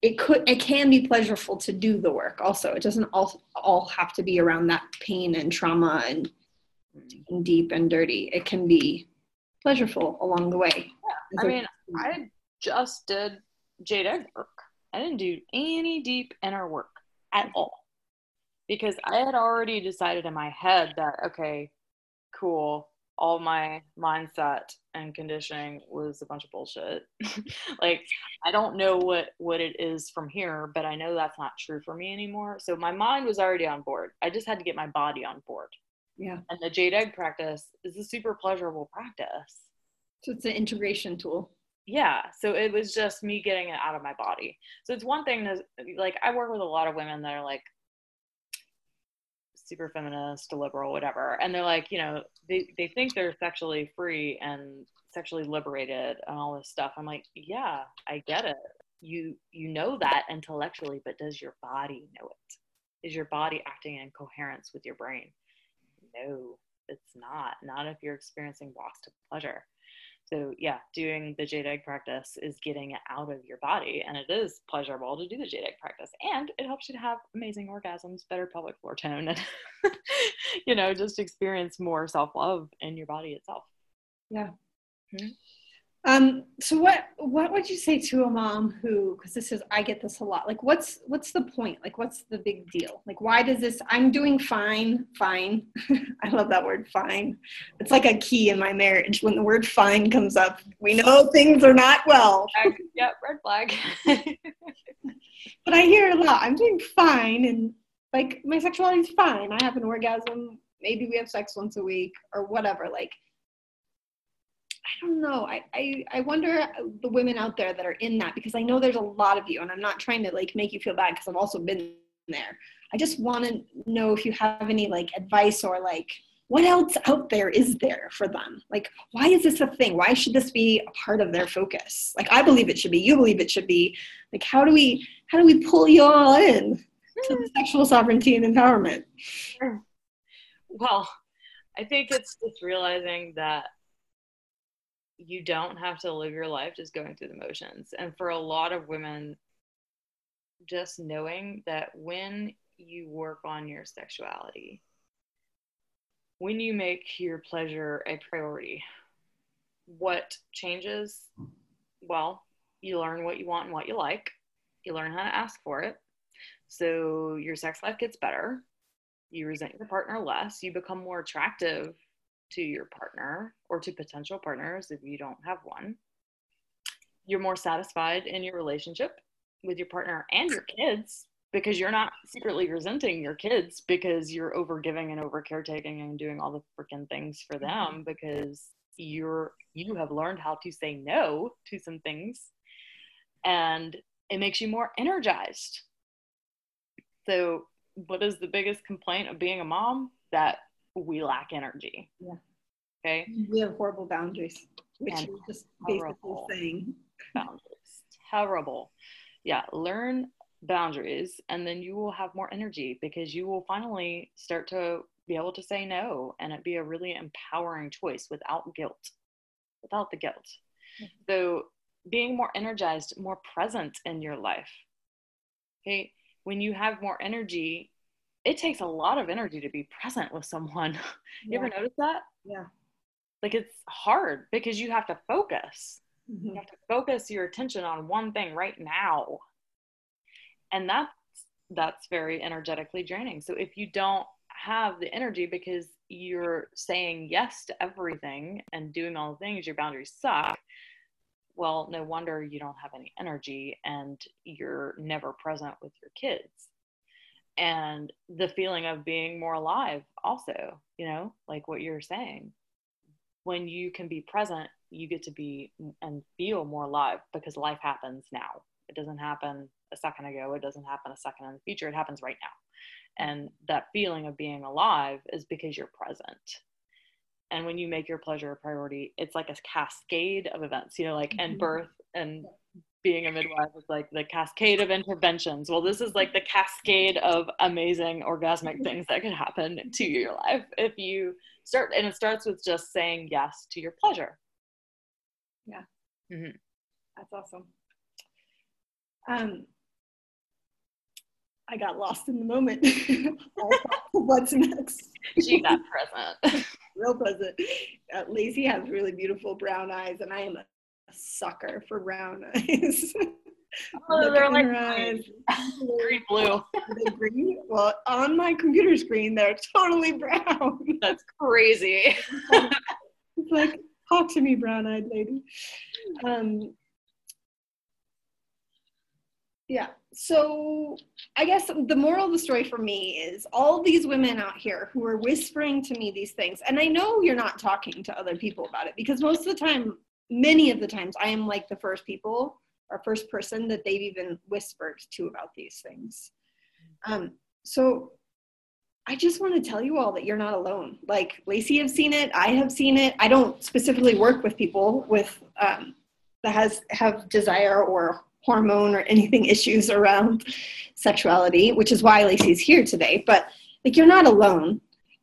S2: it could it can be pleasurable to do the work also. It doesn't all all have to be around that pain and trauma and, and deep and dirty. It can be pleasurable along the way.
S3: Yeah. I mean, I just did jade egg work. I didn't do any deep inner work at all because I had already decided in my head that okay, cool, all my mindset and conditioning was a bunch of bullshit. *laughs* like I don't know what what it is from here, but I know that's not true for me anymore. So my mind was already on board. I just had to get my body on board.
S2: Yeah.
S3: And the jade egg practice is a super pleasurable practice.
S2: So it's an integration tool.
S3: Yeah. So it was just me getting it out of my body. So it's one thing to like I work with a lot of women that are like super feminist, liberal, whatever. And they're like, you know, they, they think they're sexually free and sexually liberated and all this stuff. I'm like, yeah, I get it. You you know that intellectually, but does your body know it? Is your body acting in coherence with your brain? No, it's not. Not if you're experiencing walks to pleasure. So yeah, doing the egg practice is getting it out of your body, and it is pleasurable to do the egg practice, and it helps you to have amazing orgasms, better pelvic floor tone, and *laughs* you know just experience more self love in your body itself.
S2: Yeah. Mm-hmm. Um, so what what would you say to a mom who because this is I get this a lot like what's what's the point? Like what's the big deal? Like why does this I'm doing fine fine. *laughs* I love that word fine. It's like a key in my marriage. When the word fine comes up we know things are not well.
S3: Yep red flag. *laughs*
S2: But I hear a lot. I'm doing fine and like my sexuality is fine. I have an orgasm. Maybe we have sex once a week or whatever like I don't know. I, I, I wonder the women out there that are in that because I know there's a lot of you, and I'm not trying to like make you feel bad because I've also been there. I just want to know if you have any like advice or like what else out there is there for them? Like, why is this a thing? Why should this be a part of their focus? Like, I believe it should be. You believe it should be. Like, how do we how do we pull you all in to hmm. sexual sovereignty and empowerment?
S3: Well, I think it's just realizing that you don't have to live your life just going through the motions. And for a lot of women, just knowing that when you work on your sexuality, when you make your pleasure a priority, what changes? Well, you learn what you want and what you like. You learn how to ask for it. So your sex life gets better. You resent your partner less. You become more attractive to your partner or to potential partners if you don't have one. You're more satisfied in your relationship with your partner and your kids because you're not secretly resenting your kids because you're over giving and over caretaking and doing all the freaking things for mm-hmm. them because you're you have learned how to say no to some things and it makes you more energized so what is the biggest complaint of being a mom that we lack energy.
S2: Yeah.
S3: Okay.
S2: We have horrible boundaries, which and you're just basically saying.
S3: Boundaries. Terrible. Yeah. Learn boundaries and then you will have more energy because you will finally start to be able to say no and it be a really empowering choice without guilt. Without the guilt. Mm-hmm. So being more energized, more present in your life. Okay. When you have more energy, it takes a lot of energy to be present with someone. *laughs* you yeah. ever notice that?
S2: Yeah.
S3: Like it's hard because you have to focus. Mm-hmm. You have to focus your attention on one thing right now. And that's that's very energetically draining. So if you don't have the energy because you're saying yes to everything and doing all the things, your boundaries suck. Well, no wonder you don't have any energy and you're never present with your kids and the feeling of being more alive also you know like what you're saying when you can be present you get to be and feel more alive because life happens now It doesn't happen a second ago. It doesn't happen a second in the future. It happens right now. And that feeling of being alive is because you're present. And when you make your pleasure a priority, it's like a cascade of events, you know, like, and
S2: Mhm.
S3: birth and being a midwife is like the cascade of interventions. Well, this is like the cascade of amazing orgasmic things that could happen to your life if you start. And it starts with just saying yes to your pleasure. Yeah.
S2: That's awesome. Um, I got lost in the moment. *laughs* What's next?
S3: She got present. *laughs*
S2: Real present. Uh, Lacey has really beautiful brown eyes, and I am a sucker for brown *laughs* eyes.
S3: Oh, they're like
S2: eyes. *laughs*
S3: green blue.
S2: Green? Well, on my computer screen, they're totally brown.
S3: That's crazy.
S2: It's like, talk to me, brown-eyed lady. Um, yeah. So I guess the moral of the story for me is all these women out here who are whispering to me these things, and I know you're not talking to other people about it because most of the time, many of the times, I am like the first people or first person that they've even whispered to about these things. Um, so I just want to tell you all that you're not alone. Like Lacey have seen it, I have seen it. I don't specifically work with people with um, that has have desire or hormone or anything issues around sexuality, which is why Lacey's here today. But like you're not alone.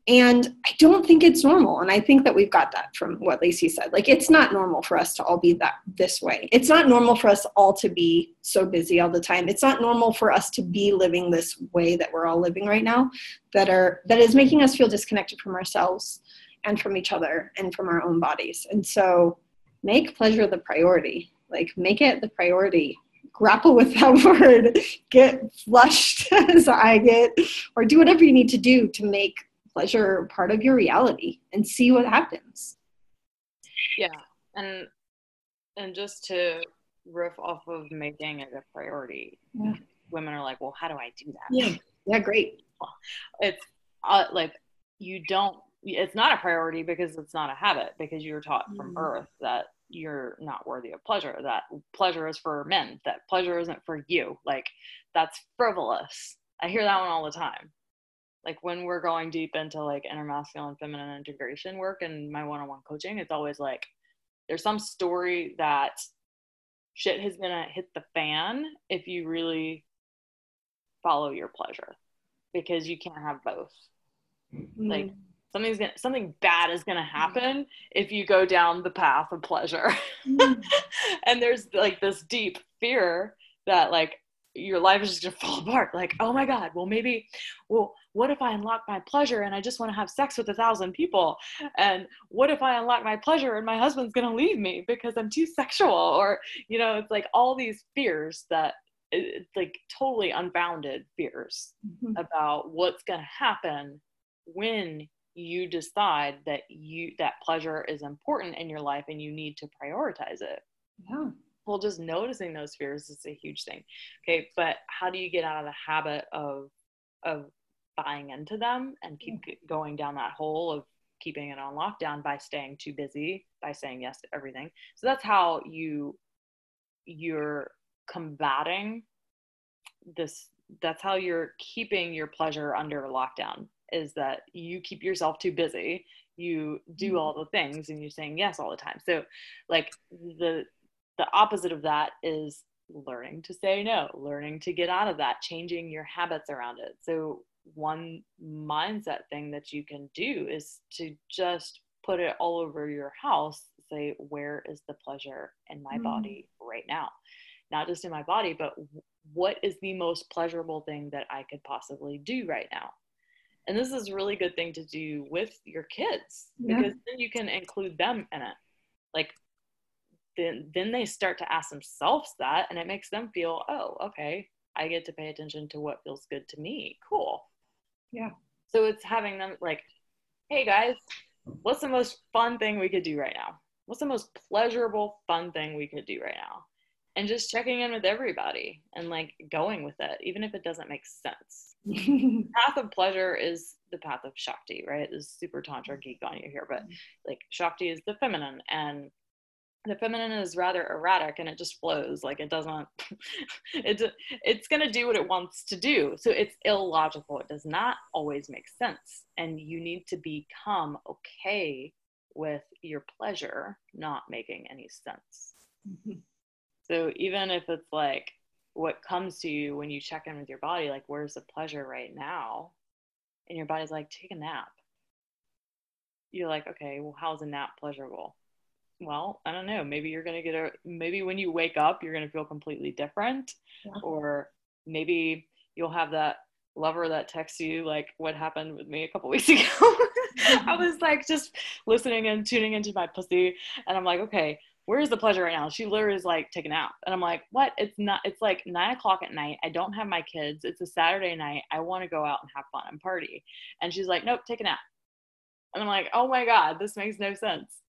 S2: And I don't think it's normal. And I think that we've got that from what Lacey said. Like it's not normal for us to all be that this way. It's not normal for us all to be so busy all the time. It's not normal for us to be living this way that we're all living right now that are that is making us feel disconnected from ourselves and from each other and from our own bodies. And so make pleasure the priority. Like make it the priority. Grapple with *laughs* that word. Get flushed *laughs* as I get, or do whatever you need to do to make pleasure part of your reality and see what happens.
S3: Yeah. And and just to riff off of making it a priority,
S2: Yeah.
S3: women are like, well, how do I do that?
S2: Yeah. Yeah, great.
S3: It's uh, like you don't. It's not a priority because it's not a habit because you're taught from
S2: Mm.
S3: birth that you're not worthy of pleasure. That pleasure is for men. That pleasure isn't for you. Like that's frivolous. I hear that one all the time. Like when we're going deep into like inner masculine feminine integration work and my one-on-one coaching, it's always like there's some story that shit is gonna hit the fan if you really follow your pleasure because you can't have both like
S2: Mm.
S3: something's gonna something bad is gonna happen if you go down the path of pleasure
S2: Mm. *laughs*
S3: and there's like this deep fear that like your life is just gonna *laughs* fall apart like oh my god well maybe well what if i unlock my pleasure and i just want to have sex with a thousand people and what if i unlock my pleasure and my husband's gonna leave me because i'm too sexual or you know it's like all these fears that it's like totally unfounded fears
S2: Mhm.
S3: about what's to happen when you decide that you that pleasure is important in your life and you need to prioritize it
S2: Yeah.
S3: Well just noticing those fears is a huge thing. Okay but how do you get out of the habit of of buying into them and keep mm. g- going down that hole of keeping it on lockdown by staying too busy by saying yes to everything? So that's how you you're combating this that's how you're keeping your pleasure under lockdown is that you keep yourself too busy you do mm. all the things and you're saying yes all the time. So like the the opposite of that is learning to say no learning to get out of that changing your habits around it so one mindset thing that you can do is to just put it all over your house say where is the pleasure in my
S2: Mm.
S3: body right now not just in my body but what is the most pleasurable thing that i could possibly do right now and this is a really good thing to do with your kids
S2: Yeah.
S3: because then you can include them in it like then then they start to ask themselves that and it makes them feel oh okay i get to pay attention to what feels good to me. Cool.
S2: Yeah.
S3: so it's having them like hey guys what's the most fun thing we could do right now? What's the most pleasurable fun thing we could do right now? And just checking in with everybody and like going with it even if it doesn't make sense. *laughs* Path of pleasure is the path of Shakti, right? This super tantra geek on you here, but mm-hmm. like Shakti is the feminine, and the feminine is rather erratic and it just flows like it doesn't *laughs* it, it's going to do what it wants to do. So it's illogical. It does not always make sense. And you need to become okay with your pleasure not making any sense. Mm-hmm. so even if it's like what comes to you when you check in with your body like where's the pleasure right now? And your body's like take a nap. You're like okay well how's a nap pleasurable well, I don't know. Maybe you're going to get a, maybe when you wake up, you're going to feel completely different. Yeah. Or maybe you'll have that lover that texts you, like what happened with me a couple *laughs* weeks ago. I was *laughs* like just listening and tuning into my pussy. And I'm like, okay, where's the pleasure right now? She literally is like, take a nap. And I'm like, what? It's not, it's like nine o'clock at night. I don't have my kids. It's a Saturday night. I want to go out and have fun and party. And she's like, nope, take a nap. And I'm like, oh my God, this makes no sense.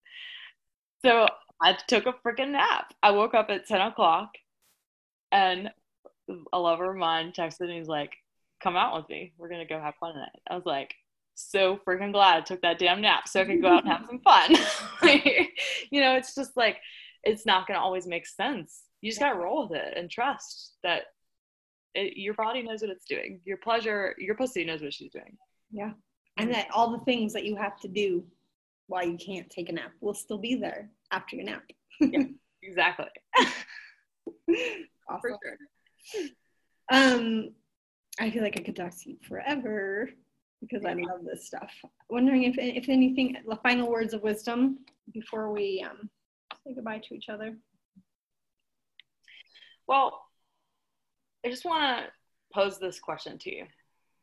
S3: So I took a freaking nap. I woke up at 10 o'clock and a lover of mine texted and he's like, come out with me. We're going to go have fun tonight. I was like, so freaking glad I took that damn nap so I could go out and have some fun. *laughs* you know, it's just like, it's not going to always make sense. You just got to roll with it and trust that it, your body knows what it's doing. Your pleasure, your pussy knows what she's doing.
S2: Yeah. And that all the things that you have to do while you can't take a nap We'll still be there after your nap.
S3: yeah, *laughs* exactly.
S2: awesome. For sure. Um, I feel like I could talk to you forever because. I love this stuff. Wondering if if anything, the final words of wisdom before we um, say goodbye to each other.
S3: Well, I just want to pose this question to you.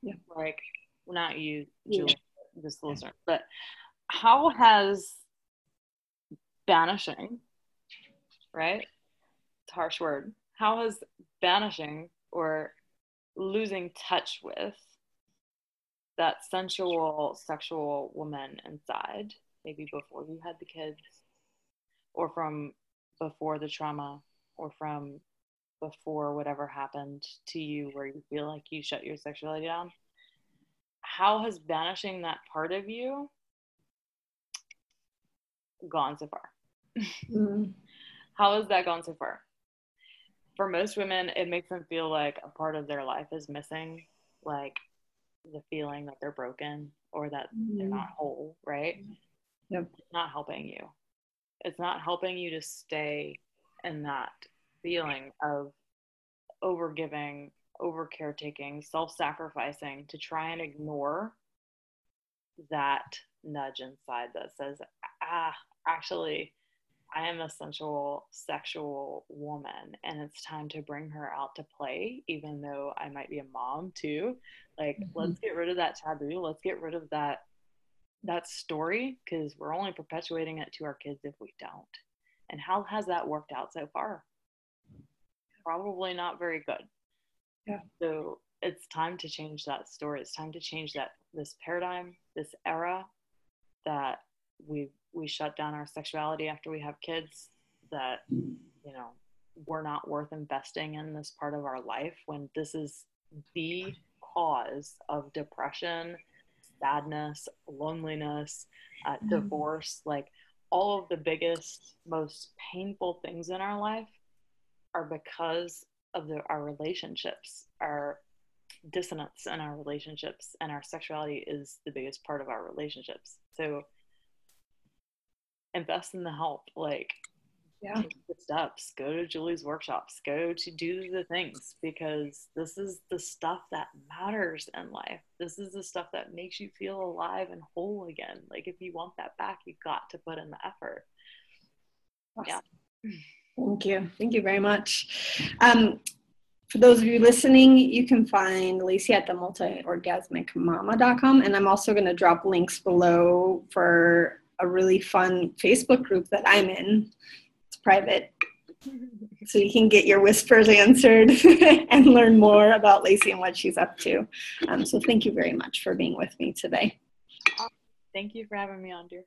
S2: Yeah.
S3: Like, not you, Julie, yeah. just the listener, but how has banishing, right? It's a harsh word. How has banishing or losing touch with that sensual, sexual woman inside, maybe before you had the kids, or from before the trauma, or from before whatever happened to you where you feel like you shut your sexuality down? How has banishing that part of you gone so far? Mm-hmm. How has that gone so far? For most women, it makes them feel like a part of their life is missing, like the feeling that they're broken or that mm-hmm. they're not whole, right?
S2: Yep.
S3: It's not helping you. It's not helping you to stay in that feeling of overgiving, over caretaking, self sacrificing to try and ignore that nudge inside that says, ah, actually, I am a sensual, sexual woman, and it's time to bring her out to play, even though I might be a mom too. Like, mm-hmm. let's get rid of that taboo. Let's get rid of that that story because we're only perpetuating it to our kids if we don't. And how has that worked out so far? Probably not very good.
S2: Yeah.
S3: So it's time to change that story. It's time to change that this paradigm, this era that we we shut down our sexuality after we have kids that you know we're not worth investing in this part of our life when this is the cause of depression sadness loneliness uh, mm-hmm. divorce like all of the biggest most painful things in our life are because of the, our relationships our dissonance in our relationships and our sexuality is the biggest part of our relationships so invest in the help like
S2: yeah.
S3: the steps go to julie's workshops go to do the things because this is the stuff that matters in life. This is the stuff that makes you feel alive and whole again. Like if you want that back you've got to put in the effort. Awesome.
S2: yeah thank you. Thank you very much. Um, for those of you listening, you can find Lacey at the multiorgasmicmama.com. And I'm also going to drop links below for a really fun Facebook group that I'm in. It's private. So you can get your whispers answered *laughs* and learn more about Lacey and what she's up to. Um, so thank you very much for being with me today.
S3: Thank you for having me on, dear.